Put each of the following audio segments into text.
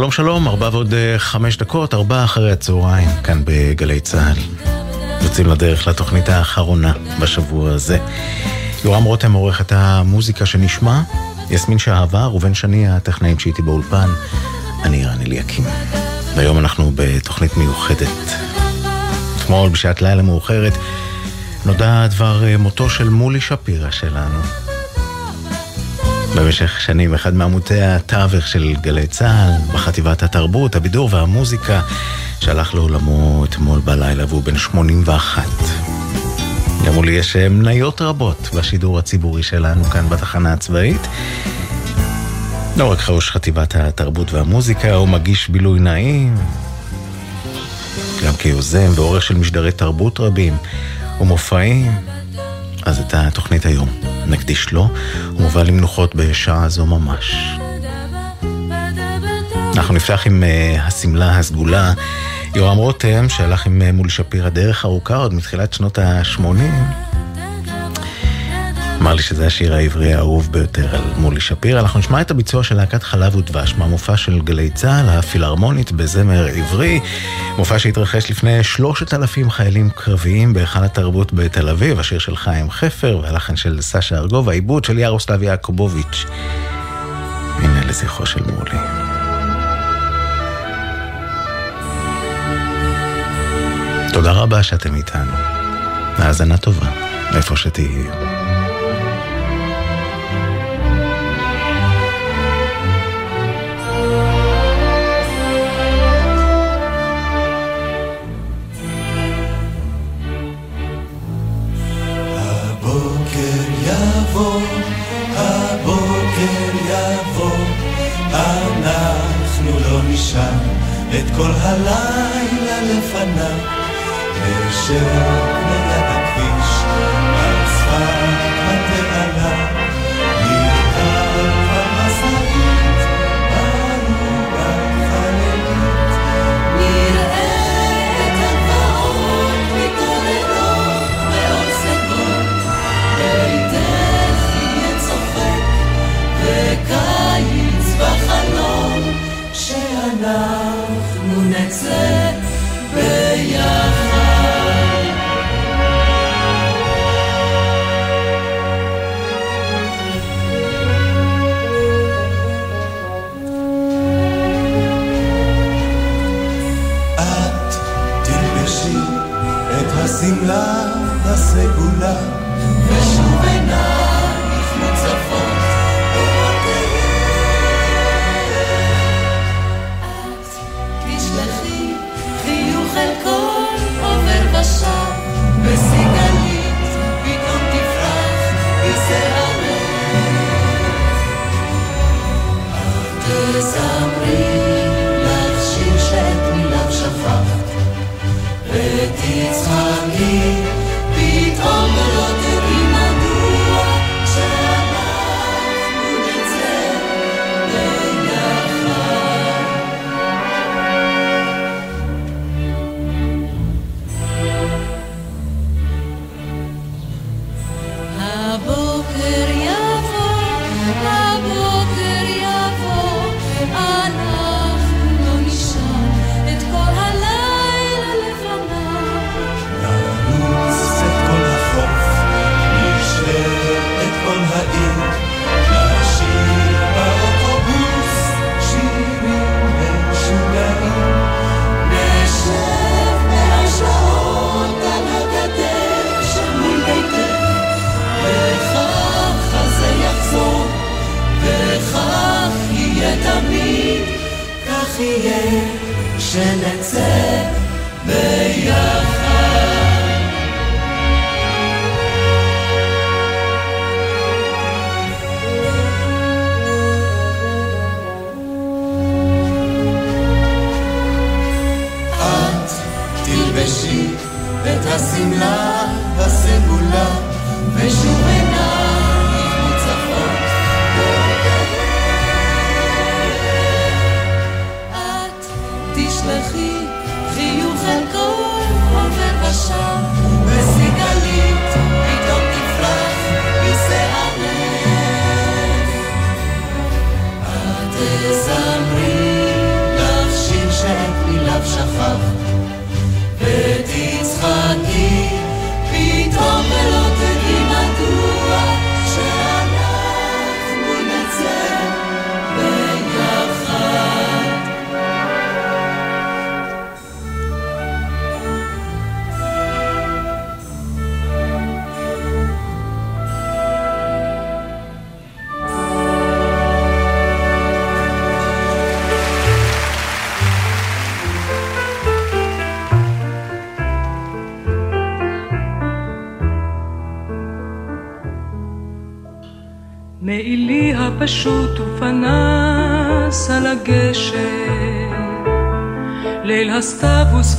שלום שלום, ארבע ועוד אה, חמש דקות, ארבע אחרי הצהריים, כאן בגלי צה"ל. יוצאים לדרך לתוכנית האחרונה בשבוע הזה. יורם רותם עורך את המוזיקה שנשמע, יסמין שאהבה, ראובן שני הטכנאים שאיתי באולפן, אני רן אליקים. והיום אנחנו בתוכנית מיוחדת. אתמול בשעת לילה מאוחרת נודע דבר אה, מותו של מולי שפירא שלנו. במשך שנים אחד מעמודי התווך של גלי צה"ל, בחטיבת התרבות, הבידור והמוזיקה, שהלך לעולמו אתמול בלילה והוא בן 81. גם מולי יש אה, מניות רבות בשידור הציבורי שלנו כאן בתחנה הצבאית. לא רק ראש חטיבת התרבות והמוזיקה, הוא מגיש בילוי נעים, גם כיוזם ועורך של משדרי תרבות רבים ומופעים. אז את התוכנית היום נקדיש לו, הוא מובא למנוחות בשעה זו ממש. אנחנו נפתח עם uh, השמלה הסגולה, יורם רותם, שהלך עם uh, מול שפירא דרך ארוכה עוד מתחילת שנות ה-80. אמר לי שזה השיר העברי האהוב ביותר על מולי שפירא. אנחנו נשמע את הביצוע של להקת חלב ודבש מהמופע של גלי צה"ל, הפילהרמונית בזמר עברי. מופע שהתרחש לפני שלושת אלפים חיילים קרביים בהיכל התרבות בתל אביב, השיר של חיים חפר והלחן של סשה ארגוב, העיבוד של ירוסלב יעקובוביץ'. הנה לזכרו של מולי. תודה רבה שאתם איתנו. האזנה טובה, איפה שתהיו. את כל הלילה לפניו, נשב ליד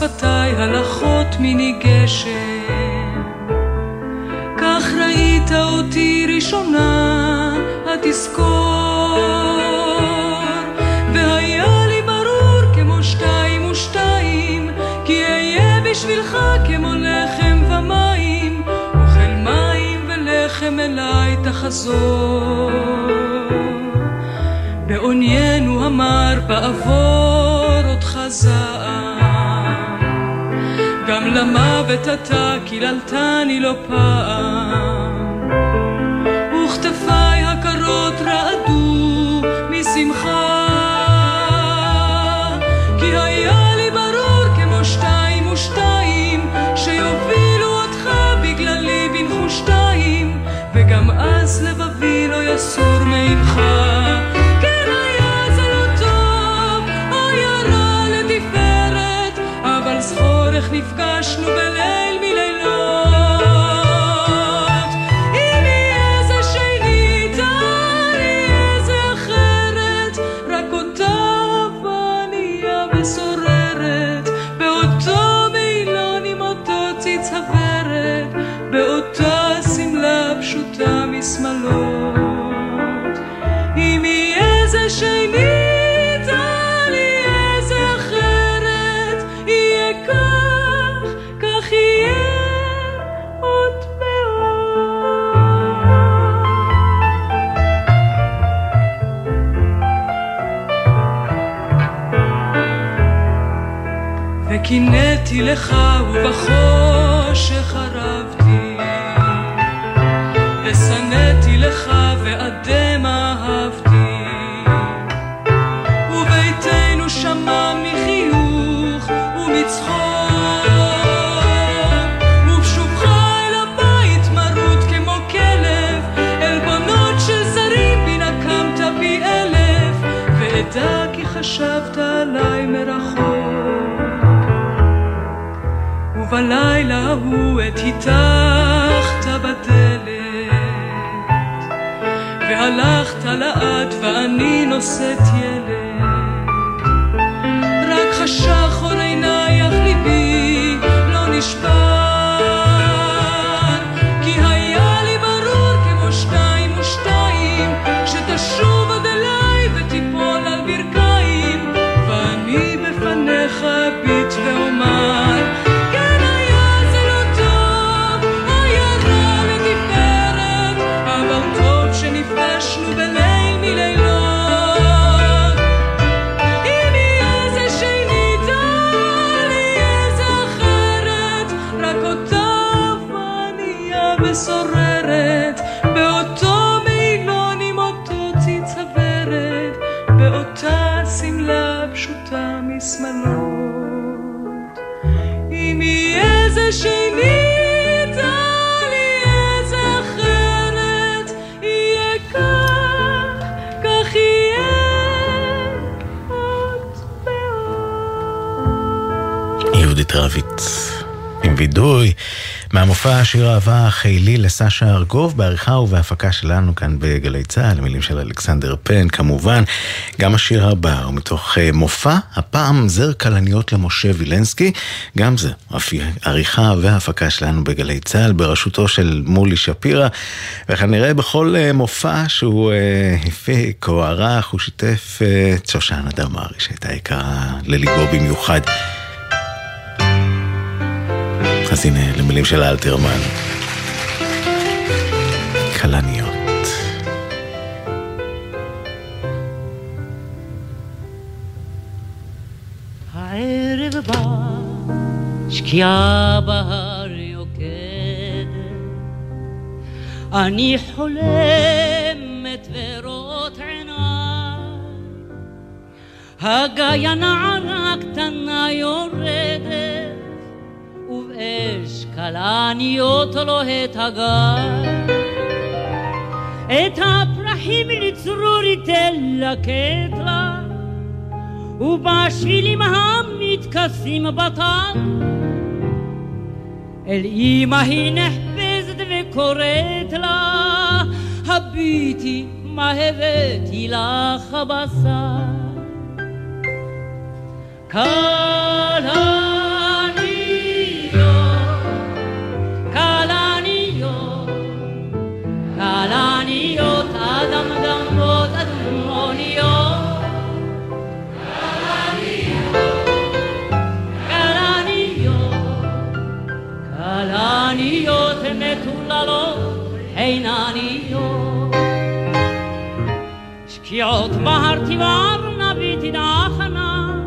ושפתיי הלכות מיני גשם. כך ראית אותי ראשונה, התזכור. והיה לי ברור כמו שתיים ושתיים, כי אהיה בשבילך כמו לחם ומים, אוכל מים ולחם אליי תחזור. בעוניינו המר בעבור למוות אתה קיללתני לא פעם. לך ובחושך ובלילה ההוא עת הטחת בדלת והלכת לאט ואני נושאת ילד יהודית רביץ עם וידוי מהמופע השיר אהבה חילי לסשה ארגוב בעריכה ובהפקה שלנו כאן בגלי צה"ל, מילים של אלכסנדר פן כמובן. גם השיר הבא הוא מתוך אה, מופע, הפעם זר כלניות למשה וילנסקי, גם זה עריכה והפקה שלנו בגלי צה"ל בראשותו של מולי שפירא, וכנראה בכל אה, מופע שהוא אה, הפיק או ערך הוא שיתף את שושנה דמארי שהייתה יקרה לליבו במיוחד. אז הנה, למילים של אלתרמן. כלניות. הערב בא, שקיעה בהר יוקדת, אני חולמת ורות עיניי, הגיא הנערה קטנה יורדת, ובאש כלניות לוהט הגיא. את הפרחים לצרור תלקט לה, ובשבילים המתכסים בטל, אל אמא היא נחפזת וקוראת לה, הביטי מה הבאתי לך בשר. שקיעות בהר תבערנה ותדעכנה,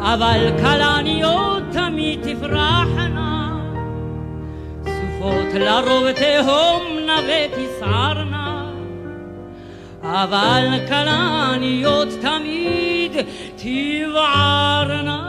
אבל כלניות תמיד תפרחנה. סופות לרוב תהומנה ותסערנה, אבל כלניות תמיד תבערנה.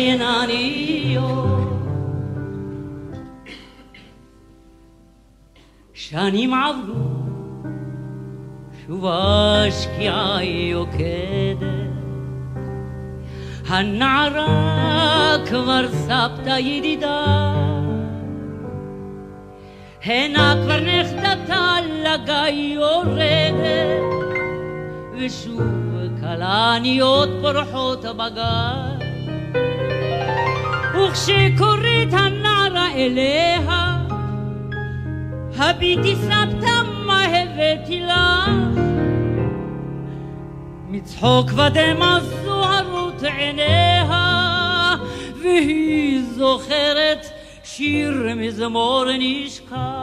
אין עניות. שנים עברו, שוב השקיעה יוקדת. הנערה כבר סבתא ידידה, הנה כבר נכדתה לגיא יורדת, ושוב כלניות פורחות בגן. וכשקוראת הנערה אליה, הביטי סבתא מה הבאתי לך. מצחוק ודמע זוהרות עיניה, והיא זוכרת שיר מזמור נשכח.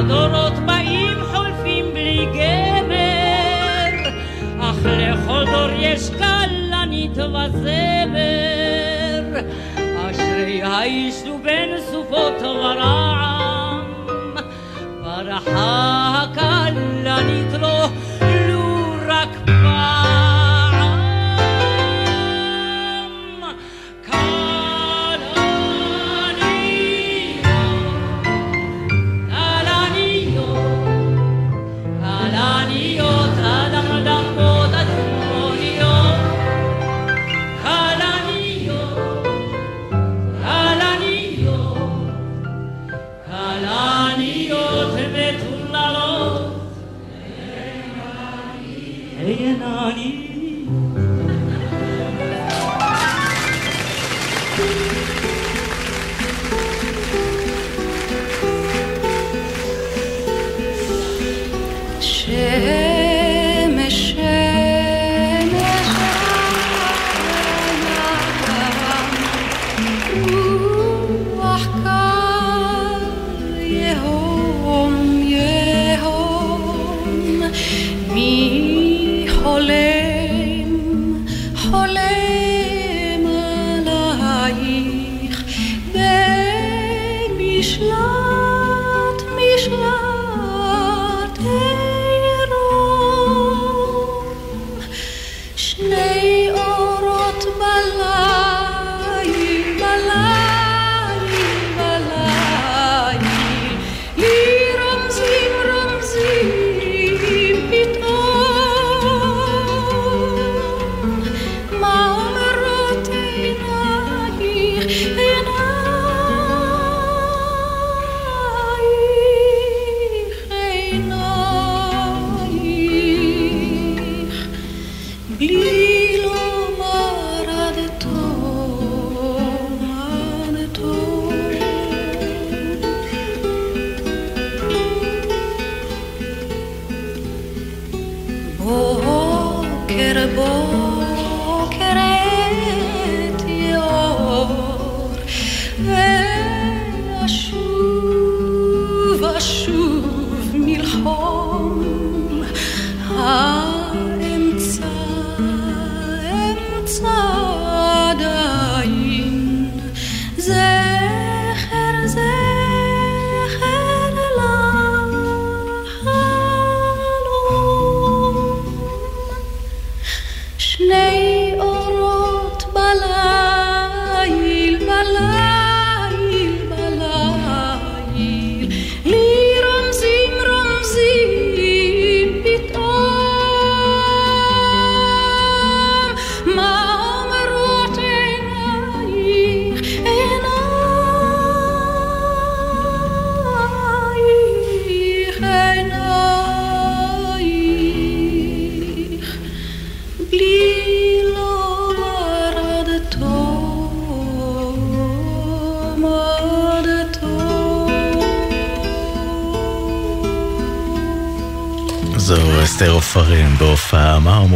הדורות באים חולפים בלי גבר, אך לכל דור יש כלנית וזמר. אשרי האיש ובין סופות ורעם,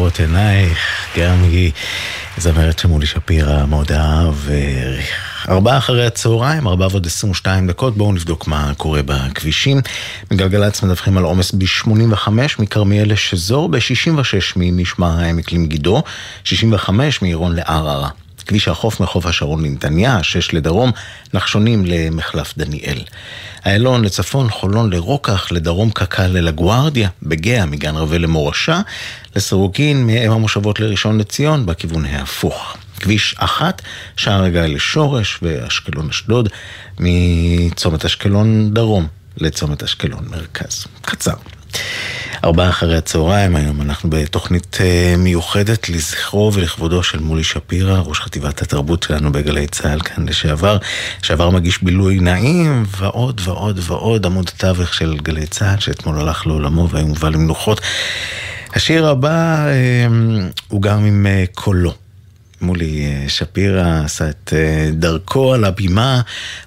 אומרות עינייך? גם היא זמרת שמולי שפירא מאוד אהב. ארבעה אחרי הצהריים, ארבעה ועוד עשרים ושתיים דקות, בואו נבדוק מה קורה בכבישים. מגלגלצ מדווחים על עומס ב-85 מכרמיאל לשזור, ב-66 ממשמר העמק למגידו, 65 מעירון לערערה. כביש החוף מחוף השרון לנתניה, 6 לדרום, נחשונים למחלף דניאל. איילון לצפון, חולון לרוקח, לדרום קק"ל ללגוארדיה, בגאה מגן רווה למורשה, לסירוקין מאם המושבות לראשון לציון, בכיוון ההפוך. כביש אחת, שער הגיא לשורש ואשקלון אשדוד, מצומת אשקלון דרום לצומת אשקלון מרכז. קצר. ארבעה אחרי הצהריים, היום אנחנו בתוכנית אה, מיוחדת לזכרו ולכבודו של מולי שפירא, ראש חטיבת התרבות שלנו בגלי צה"ל כאן לשעבר, שעבר מגיש בילוי נעים, ועוד ועוד ועוד, עמוד התווך של גלי צה"ל, שאתמול הלך לעולמו והיום מובא למנוחות. השיר הבא אה, הוא גם עם אה, קולו. מולי אה, שפירא עשה את אה, דרכו על הבימה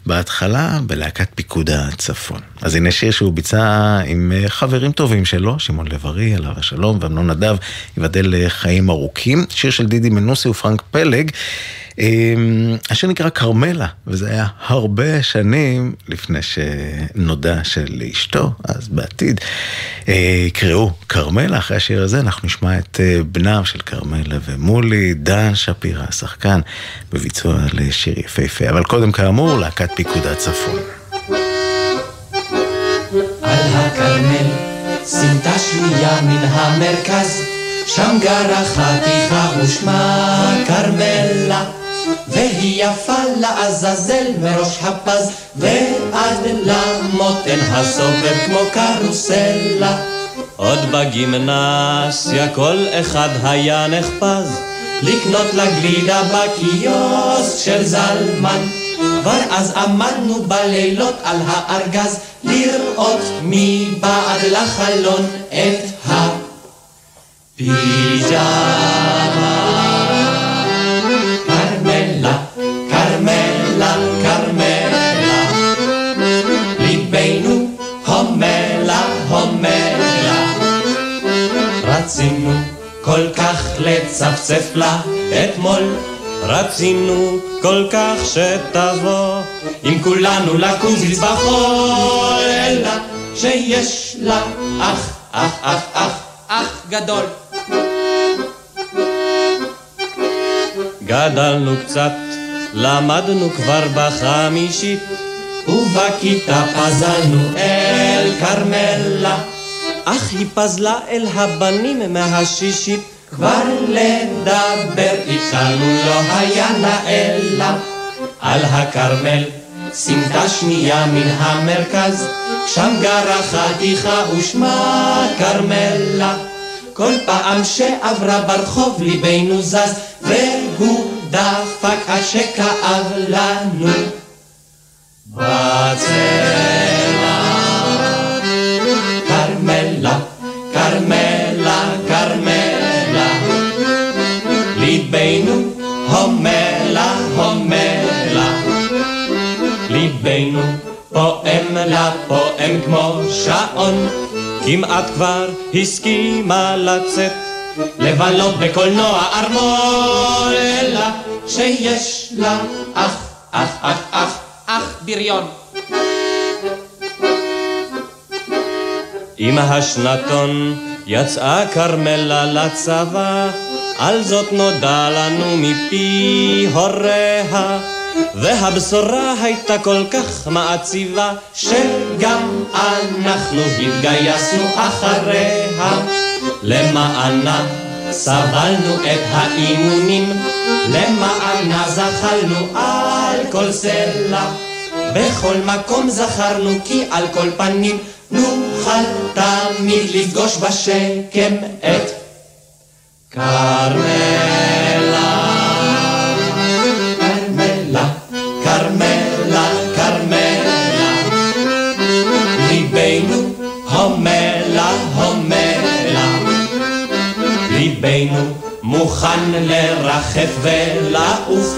בהתחלה בלהקת פיקוד הצפון. אז הנה שיר שהוא ביצע עם אה, חברים טובים שלו, שמעון לב-ארי, עליו השלום, ואמנון נדב, ייבדל לחיים ארוכים. שיר של דידי מנוסי ופרנק פלג. אמ, השיר נקרא כרמלה, וזה היה הרבה שנים לפני שנודע שלאשתו, אז בעתיד, אה, יקראו כרמלה. אחרי השיר הזה אנחנו נשמע את אה, בנם של כרמלה ומולי, דן שפירא, השחקן, בביצוע לשיר יפהפה. אבל קודם כאמור, להקת פיקוד הצפון. על הכרמל, סמטה שנייה מן המרכז, שם גרה חתיכה ושמה כרמלה. והיא יפה לעזאזל מראש הפז ועד למותן הסובב כמו קרוסלה. עוד בגימנסיה כל אחד היה נחפז לקנות לה גלידה בקיוסק של זלמן. כבר אז עמדנו בלילות על הארגז לראות מבעד לחלון את הפיג'מה. לצפצף לה אתמול רצינו כל כך שתבוא. עם כולנו לקוזיץ בחול אלא שיש לה אח, אח, אח, אח, אח גדול. גדלנו קצת, למדנו כבר בחמישית ובכיתה פזלנו אל כרמלה. אך היא פזלה אל הבנים מהשישית. כבר לדבר איתנו לא היה לה על הכרמל, סמטה שנייה מן המרכז, שם גרה חתיכה ושמה כרמלה. כל פעם שעברה ברחוב ליבנו זז, והוא דפק עד שכאב לנו. בצל פועם לה, פועם כמו שעון, כמעט כבר הסכימה לצאת, לבלות בקולנוע ארמון, אלא שיש לה אח, אח, אח, אח, אח בריון. עם השנתון יצאה כרמלה לצבא, על זאת נודע לנו מפי הוריה, והבשורה הייתה כל כך מעציבה, שגם אנחנו התגייסנו אחריה. למענה סבלנו את האימונים, למענה זחלנו על כל סלע. בכל מקום זכרנו כי על כל פנים נוכל תמיד לפגוש בשקם את כרמלה. מוכן לרחף ולעוף,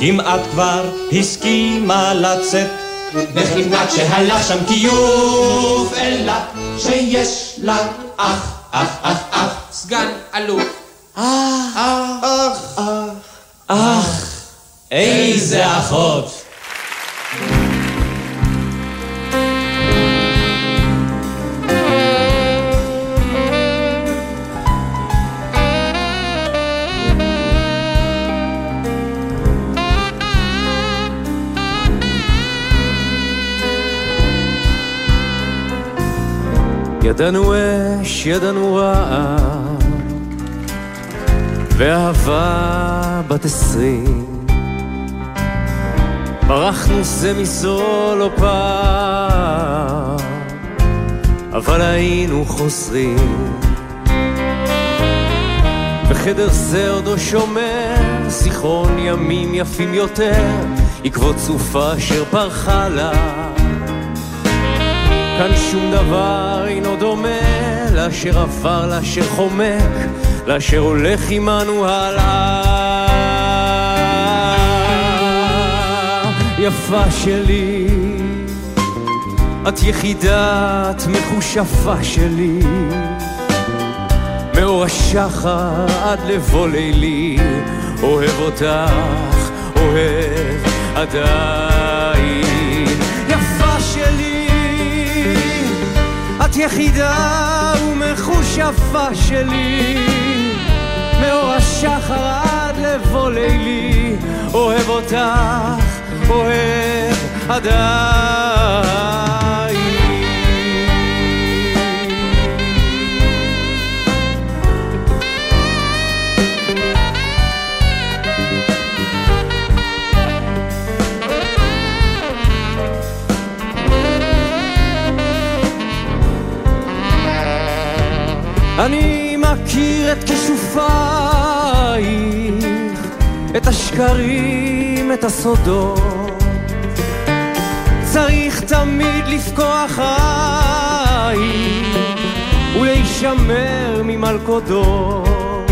כמעט כבר הסכימה לצאת. וכמעט שהלך שם כיוף, אלא שיש לה אח, אח, אח, אח, סגן אלוף. אח, אח, אח, אח, איזה אחות. ידענו אש, ידענו רעב, ואהבה בת עשרים. ברחנו זה מזו לא פעם, אבל היינו חוזרים. בחדר זה עודו שומר, זיכרון ימים יפים יותר, עקבות סופה אשר פרחה לה. כאן שום דבר אינו דומה לאשר עבר, לאשר חומק, לאשר הולך עמנו הלאה. יפה שלי, את יחידת מחושפה שלי, מאור השחר עד לבוא לילי, אוהב אותך, אוהב עדיין. את יחידה ומחושפה שלי, מאור השחר עד לבוא לילי, אוהב אותך, אוהב עדיין. את כישופייך, את השקרים, את הסודות. צריך תמיד לפקוח עין ולהישמר ממלכודות.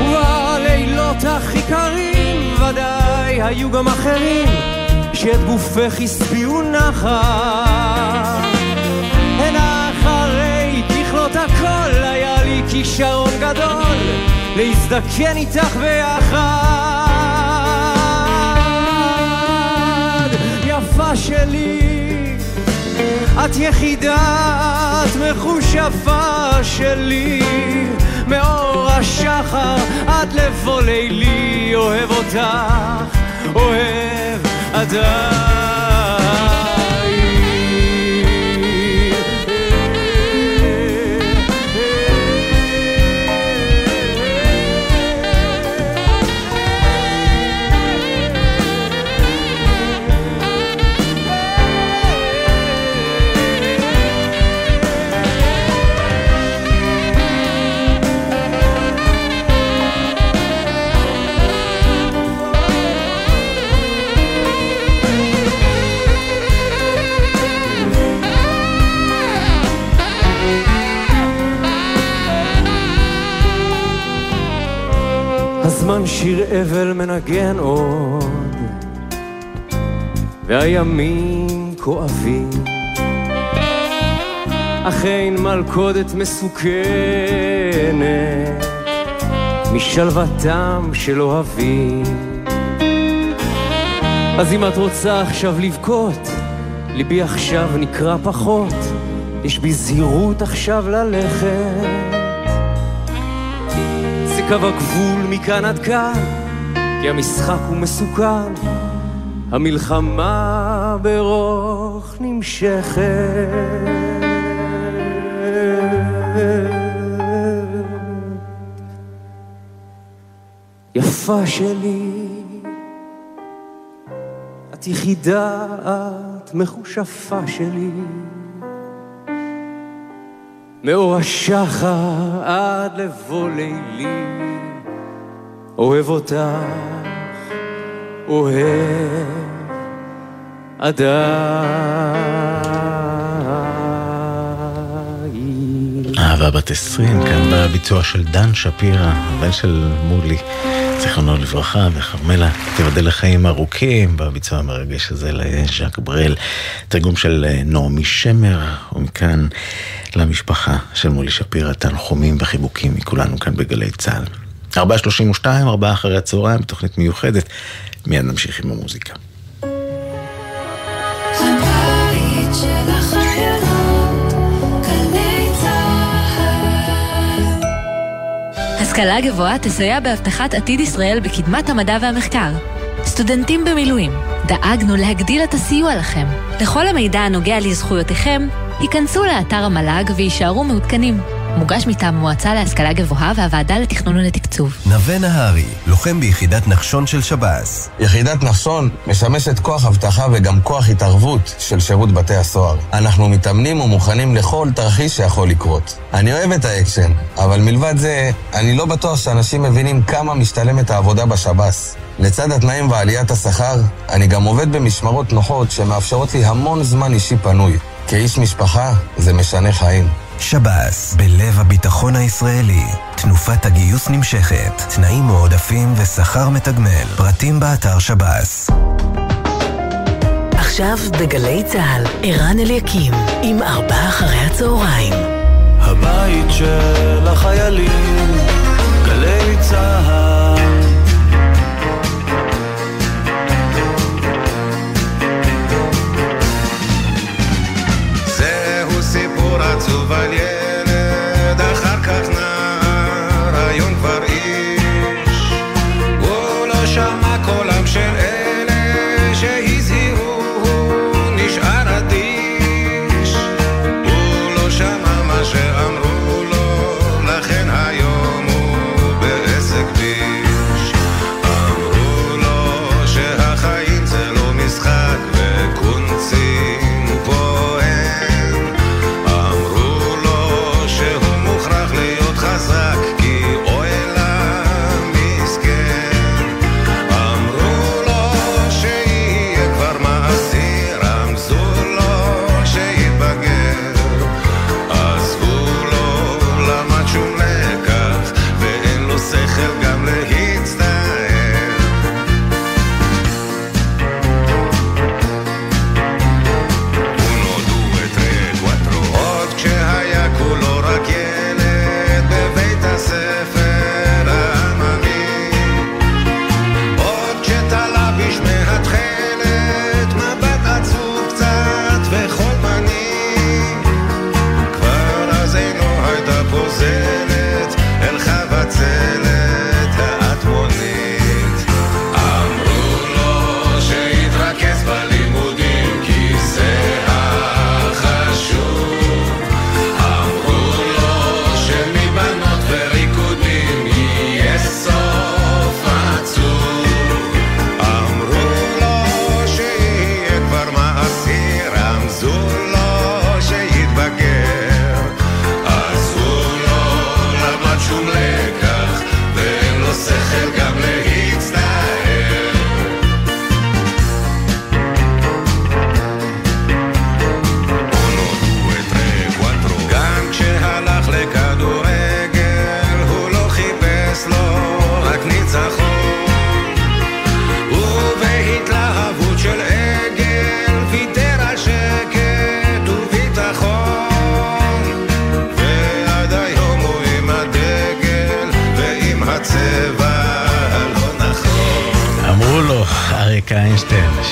ובלילות הכי קרים ודאי היו גם אחרים שאת גופך השביעו נחת. כישרון גדול להזדקן איתך ביחד. יפה שלי, את יחידת מחושפה שלי, מאור השחר עד לבוא לילי, אוהב אותך, אוהב הזמן שיר אבל מנגן עוד, והימים כואבים. אך אין מלכודת מסוכנת משלוותם של אוהבים. אז אם את רוצה עכשיו לבכות, ליבי עכשיו נקרע פחות, יש בי זהירות עכשיו ללכת. זה קו הגבול מכאן עד כאן, כי המשחק הוא מסוכן, המלחמה ברוך נמשכת. יפה שלי, את יחידה, את מכושפה שלי. מאור השחר עד לבוא לילי, אוהב אותך, אוהב עדיין. אהבה בת עשרים, כאן בביצוע של דן שפירא, הבן של מולי, זיכרונו לברכה, וכרמלה, תיבדל לחיים ארוכים, בביצוע המרגש הזה לז'אק ברל, תרגום של נעמי שמר, ומכאן למשפחה של מולי שפירא, תנחומים וחיבוקים מכולנו כאן בגלי צה"ל. 4.32, 4 אחרי הצהריים, תוכנית מיוחדת. מיד נמשיך עם המוזיקה. השכלה גבוהה תסייע בהבטחת עתיד ישראל בקדמת המדע והמחקר. סטודנטים במילואים, דאגנו להגדיל את הסיוע לכם. לכל המידע הנוגע לזכויותיכם, היכנסו לאתר המל"ג ויישארו מעודכנים. מוגש מטעם המועצה להשכלה גבוהה והוועדה לתכנון ולתקצוב. נווה נהרי, לוחם ביחידת נחשון של שב"ס. יחידת נחשון משמשת כוח אבטחה וגם כוח התערבות של שירות בתי הסוהר. אנחנו מתאמנים ומוכנים לכל תרחיש שיכול לקרות. אני אוהב את האקשן, אבל מלבד זה, אני לא בטוח שאנשים מבינים כמה משתלמת העבודה בשב"ס. לצד התנאים ועליית השכר, אני גם עובד במשמרות נוחות שמאפשרות לי המון זמן אישי פנוי. כאיש משפחה, זה משנה חיים. שב"ס, בלב הביטחון הישראלי. תנופת הגיוס נמשכת, תנאים מועדפים ושכר מתגמל. פרטים באתר שב"ס. עכשיו בגלי צה"ל, ערן אליקים, עם ארבעה אחרי הצהריים. הבית של החיילים, גלי צה"ל עצוב על ילד, אחר כך נער, היום כבר איש. הוא לא שמע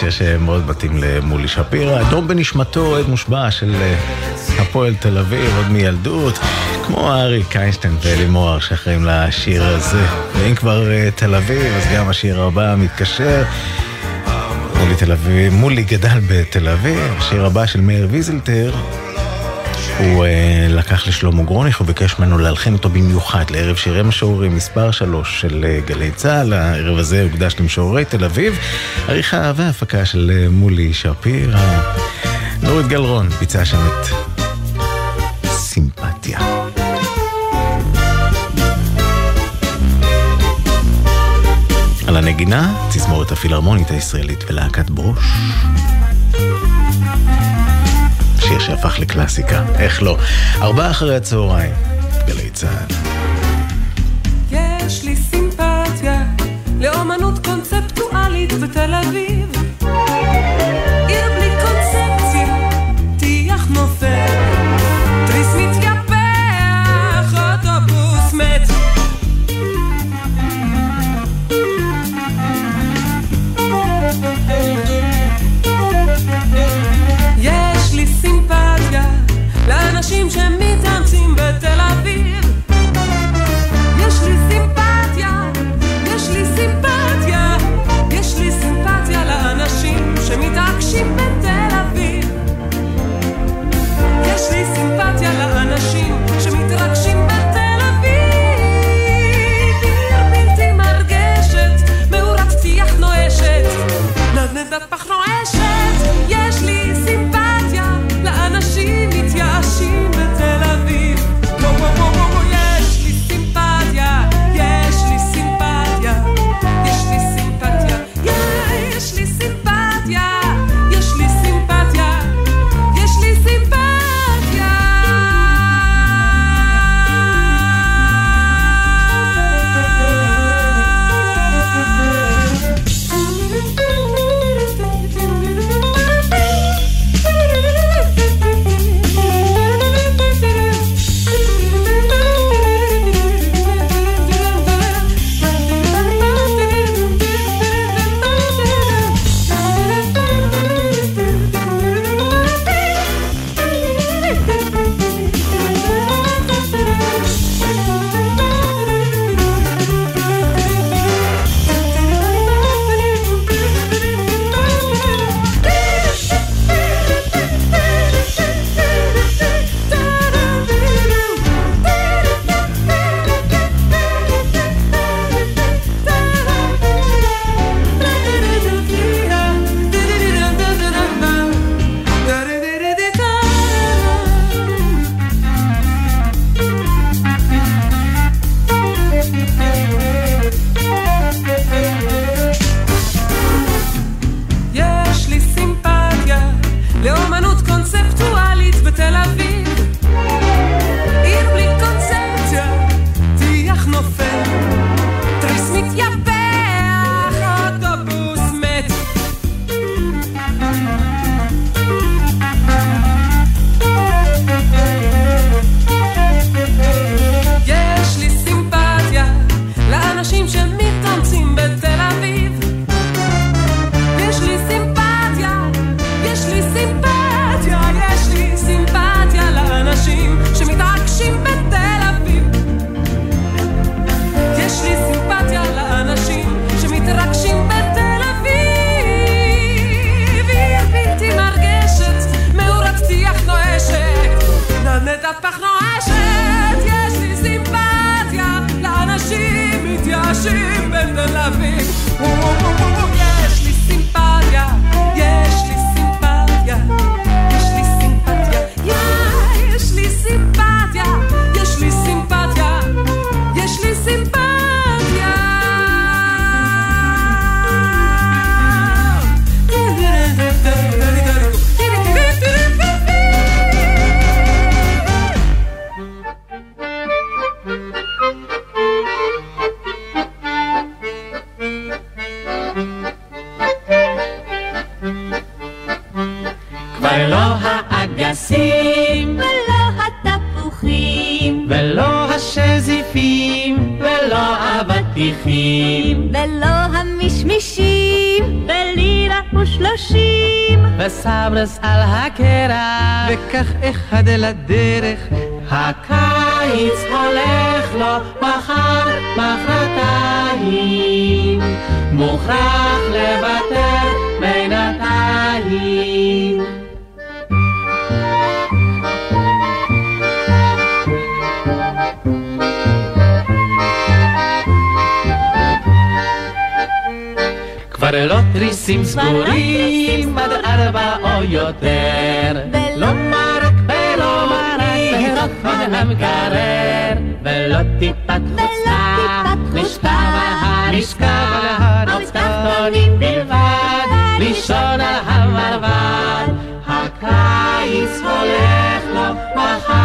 איינשטיין, שיר שמאוד מתאים למולי שפירא, אדום בנשמתו, אוהד מושבע של אה, הפועל תל אביב, עוד מילדות, כמו אריק איינשטיין ואלי מוהר שאחראים לשיר הזה. ואם כבר אה, תל אביב, אז גם השיר הבא מתקשר. מולי תל אביב, מולי גדל בתל אביב, השיר הבא של מאיר ויזלטר. הוא uh, לקח לשלמה גרוניך וביקש ממנו להלחין אותו במיוחד לערב שירי משוררים מספר שלוש של uh, גלי צה"ל. הערב הזה הוקדש למשוררי תל אביב. עריכה והפקה של uh, מולי שפירא. נורית גלרון ביצעה שם את סימפתיה. על הנגינה, תזמורת הפילהרמונית הישראלית ולהקת ברוש. שהפך לקלאסיקה, איך לא. ארבעה אחרי הצהריים, גלי צה"ל. יש לי סימפתיה לאומנות קונספטואלית בתל אביב. parlant וסברס על הקרח, וכך אחד לדרך. הקיץ הולך לו מחר, מחרתיים, מוכרח לוותר בינתיים. כבר לא תריסים סגורים עד ארבע או יותר ולא מרק ולא מרק פירות המקרר ולא טיפת חוצה נשכב על הנשכב עוד תחתונים בלבד לישון על המרבד הקיץ הולך לו מחר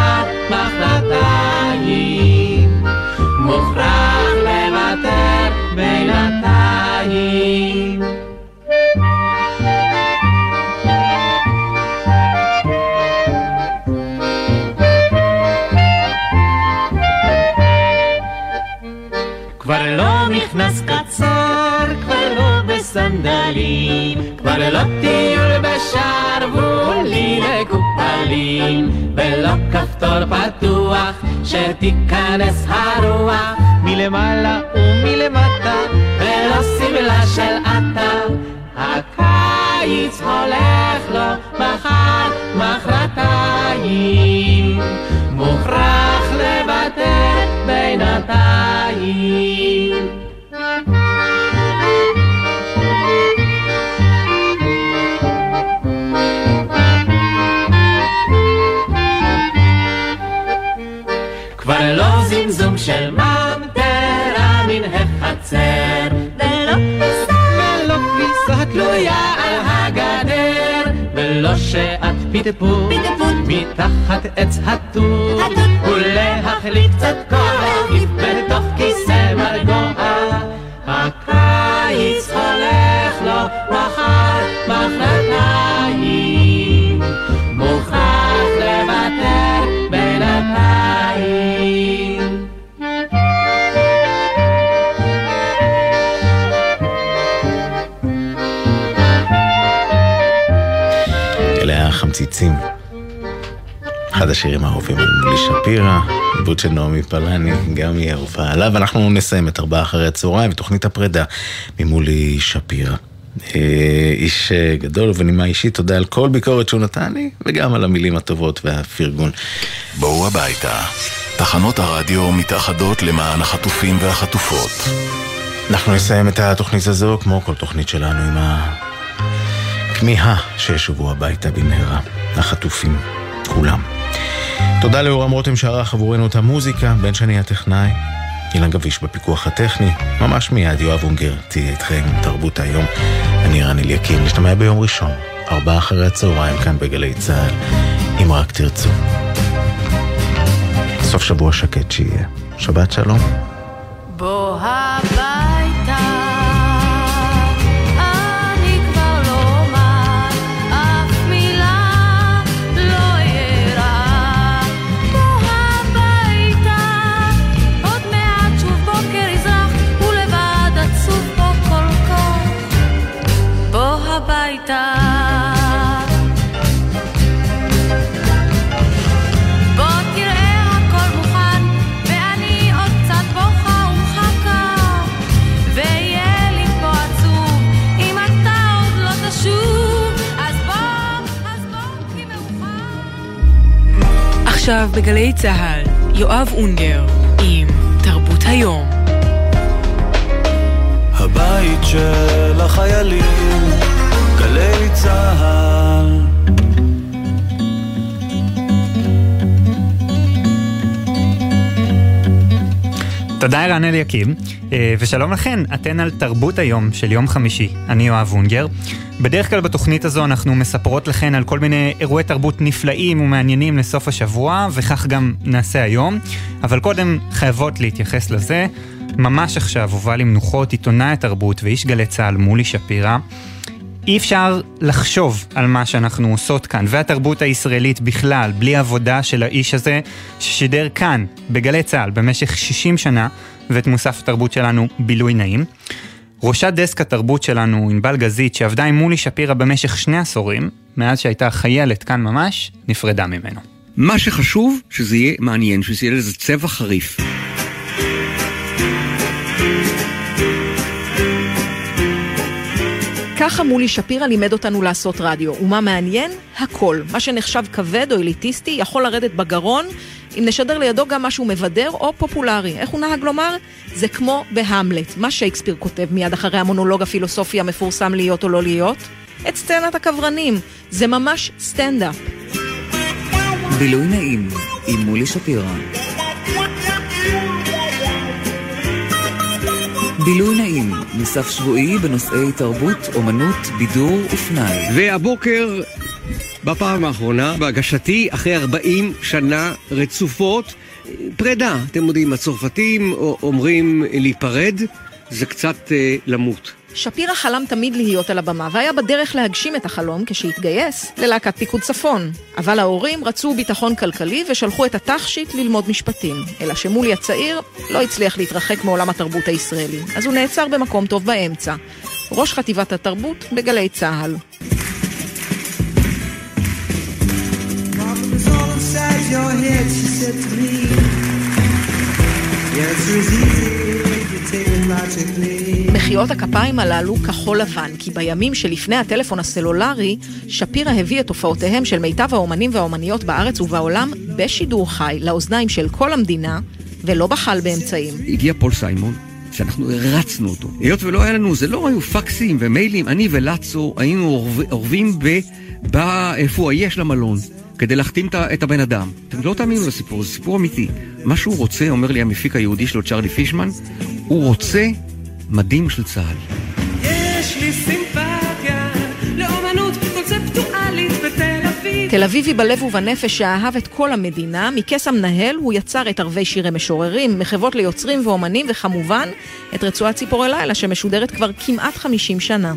בינתיים כבר לא מכנס קצר, כבר לא בסנדלים, כבר לא טיול בשרוולים מקופלים, ולא כפתור פתוח שתיכנס הרוח מלמעלה ומלמטה, ולא שמלה של עטה. הקיץ הולך לו מחר, מחרתיים, מוכרח לוותר בינתיים. כבר לא זמזום של ממטרה מן החצר, תלויה על הגדר, ולא שעת פטפוט, מתחת עץ התות, ולהחליק קצת כוח, בתוך כיסא מרגוע. אחד השירים האהובים על מולי שפירא, עיבוד של נעמי פלני, גם היא אהובה עליו. אנחנו נסיים את ארבעה אחרי הצהריים, תוכנית הפרידה ממולי שפירא. אה, איש גדול ובנימה אישית, תודה על כל ביקורת שהוא נתן לי, וגם על המילים הטובות והפרגון. בואו הביתה. תחנות הרדיו מתאחדות למען החטופים והחטופות. אנחנו נסיים את התוכנית הזו, כמו כל תוכנית שלנו, עם הכמיהה שישובו הביתה במהרה, החטופים, כולם. תודה לאורם רותם שערך עבורנו את המוזיקה, בן שני הטכנאי, אילן גביש בפיקוח הטכני, ממש מיד יואב אונגר תהיה איתכם תרבות היום. אני רן אליקים, נשתמע ביום ראשון, ארבעה אחרי הצהריים כאן בגלי צה"ל, אם רק תרצו. סוף שבוע שקט שיהיה. שבת שלום. בוא עכשיו בגלי צה"ל, יואב אונגר עם תרבות היום. הבית של החיילים, גלי צה"ל. תודה ערן אליקים, אה, ושלום לכן, אתן על תרבות היום של יום חמישי. אני יואב אונגר. בדרך כלל בתוכנית הזו אנחנו מספרות לכן על כל מיני אירועי תרבות נפלאים ומעניינים לסוף השבוע, וכך גם נעשה היום. אבל קודם חייבות להתייחס לזה. ממש עכשיו הובא למנוחות עיתונאי התרבות ואיש גלי צה"ל מולי שפירא. אי אפשר לחשוב על מה שאנחנו עושות כאן, והתרבות הישראלית בכלל, בלי עבודה של האיש הזה, ששידר כאן, בגלי צה"ל, במשך 60 שנה, ואת מוסף התרבות שלנו בילוי נעים. ראשת דסק התרבות שלנו, ענבל גזית, שעבדה עם מולי שפירא במשך שני עשורים, מאז שהייתה חיילת כאן ממש, נפרדה ממנו. מה שחשוב, שזה יהיה מעניין, שזה יהיה לזה צבע חריף. ככה מולי שפירא לימד אותנו לעשות רדיו. ומה מעניין? הכל. מה שנחשב כבד או אליטיסטי יכול לרדת בגרון אם נשדר לידו גם משהו מבדר או פופולרי. איך הוא נהג לומר? זה כמו בהמלט. מה שייקספיר כותב מיד אחרי המונולוג הפילוסופי המפורסם להיות או לא להיות? את סצנת הקברנים. זה ממש סטנדאפ. בילוי נעים עם מולי שפירא. בילוי נעים, מוסף שבועי בנושאי תרבות, אומנות, בידור ופנאי. והבוקר, בפעם האחרונה, בהגשתי, אחרי 40 שנה רצופות, פרידה. אתם יודעים, הצרפתים אומרים להיפרד, זה קצת אה, למות. שפירא חלם תמיד להיות על הבמה, והיה בדרך להגשים את החלום כשהתגייס ללהקת פיקוד צפון. אבל ההורים רצו ביטחון כלכלי ושלחו את התכשיט ללמוד משפטים. אלא שמולי הצעיר לא הצליח להתרחק מעולם התרבות הישראלי, אז הוא נעצר במקום טוב באמצע. ראש חטיבת התרבות בגלי צה"ל. מחיאות הכפיים הללו כחול לבן, כי בימים שלפני הטלפון הסלולרי, שפירא הביא את הופעותיהם של מיטב האומנים והאומניות בארץ ובעולם בשידור חי, לאוזניים של כל המדינה, ולא בחל באמצעים. הגיע פול סיימון, שאנחנו הרצנו אותו. היות ולא היה לנו, זה לא היו פקסים ומיילים, אני ולצו היינו אורב, אורבים ב... בא, איפה הוא יש למלון. כדי להחתים את הבן אדם. אתם לא תאמינו לסיפור, זה סיפור אמיתי. מה שהוא רוצה, אומר לי המפיק היהודי שלו, צ'רלי פישמן, הוא רוצה מדים של צה"ל. יש לי סימפתיה לאומנות קונספטואלית בתל אביב. תל אביבי בלב ובנפש שאהב את כל המדינה, מכס המנהל הוא יצר את ערבי שירי משוררים, מחוות ליוצרים ואומנים, וכמובן, את רצועת ציפורי לילה שמשודרת כבר כמעט 50 שנה.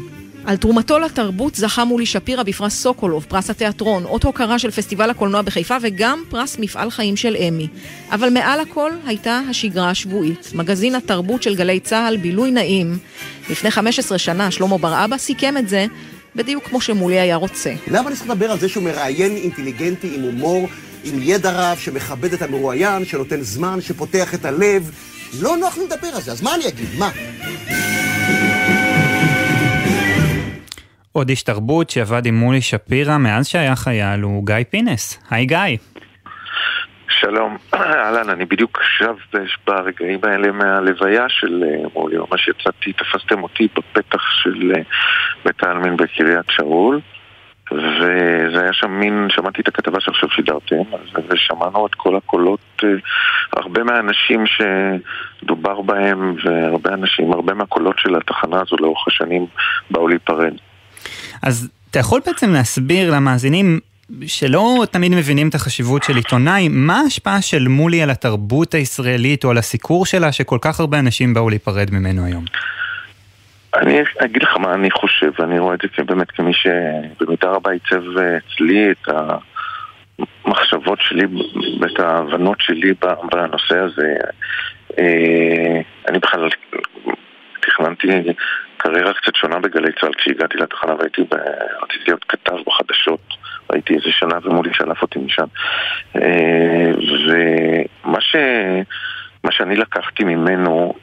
על תרומתו לתרבות זכה מולי שפירא בפרס סוקולוב, פרס התיאטרון, אות הוקרה של פסטיבל הקולנוע בחיפה וגם פרס מפעל חיים של אמי. אבל מעל הכל הייתה השגרה השבועית. מגזין התרבות של גלי צה"ל, בילוי נעים. לפני 15 שנה שלמה בר אבא סיכם את זה בדיוק כמו שמולי היה רוצה. למה אני צריך לדבר על זה שהוא מראיין אינטליגנטי עם הומור, עם ידע רב, שמכבד את המרואיין, שנותן זמן, שפותח את הלב? לא נוח לי לדבר על זה, אז מה אני אגיד? מה? עוד איש תרבות שעבד עם מולי שפירא מאז שהיה חייל הוא גיא פינס. היי גיא. שלום, אהלן, אני בדיוק שב ברגעים האלה מהלוויה של אה, מולי, ממש יצאתי, תפסתם אותי בפתח של אה, בית העלמין בקריית שאול, וזה היה שם מין, שמעתי את הכתבה שעכשיו שידרתם, ושמענו את כל הקולות, אה, הרבה מהאנשים שדובר בהם, והרבה אנשים, הרבה מהקולות של התחנה הזו לאורך השנים באו להיפרד. אז אתה יכול בעצם להסביר למאזינים שלא תמיד מבינים את החשיבות של עיתונאי, מה ההשפעה של מולי על התרבות הישראלית או על הסיקור שלה שכל כך הרבה אנשים באו להיפרד ממנו היום? אני אגיד לך מה אני חושב, ואני רואה את זה באמת כמי שבמידה רבה עיצב אצלי את המחשבות שלי ואת ההבנות שלי בנושא הזה. אה, אני בכלל תכננתי קריירה קצת שונה בגלי צה"ל כשהגעתי לתחנה והייתי, ב... רציתי להיות כתב בחדשות, הייתי איזה שנה ומולי שלף אותי משם. אה, ומה ש... מה שאני לקחתי ממנו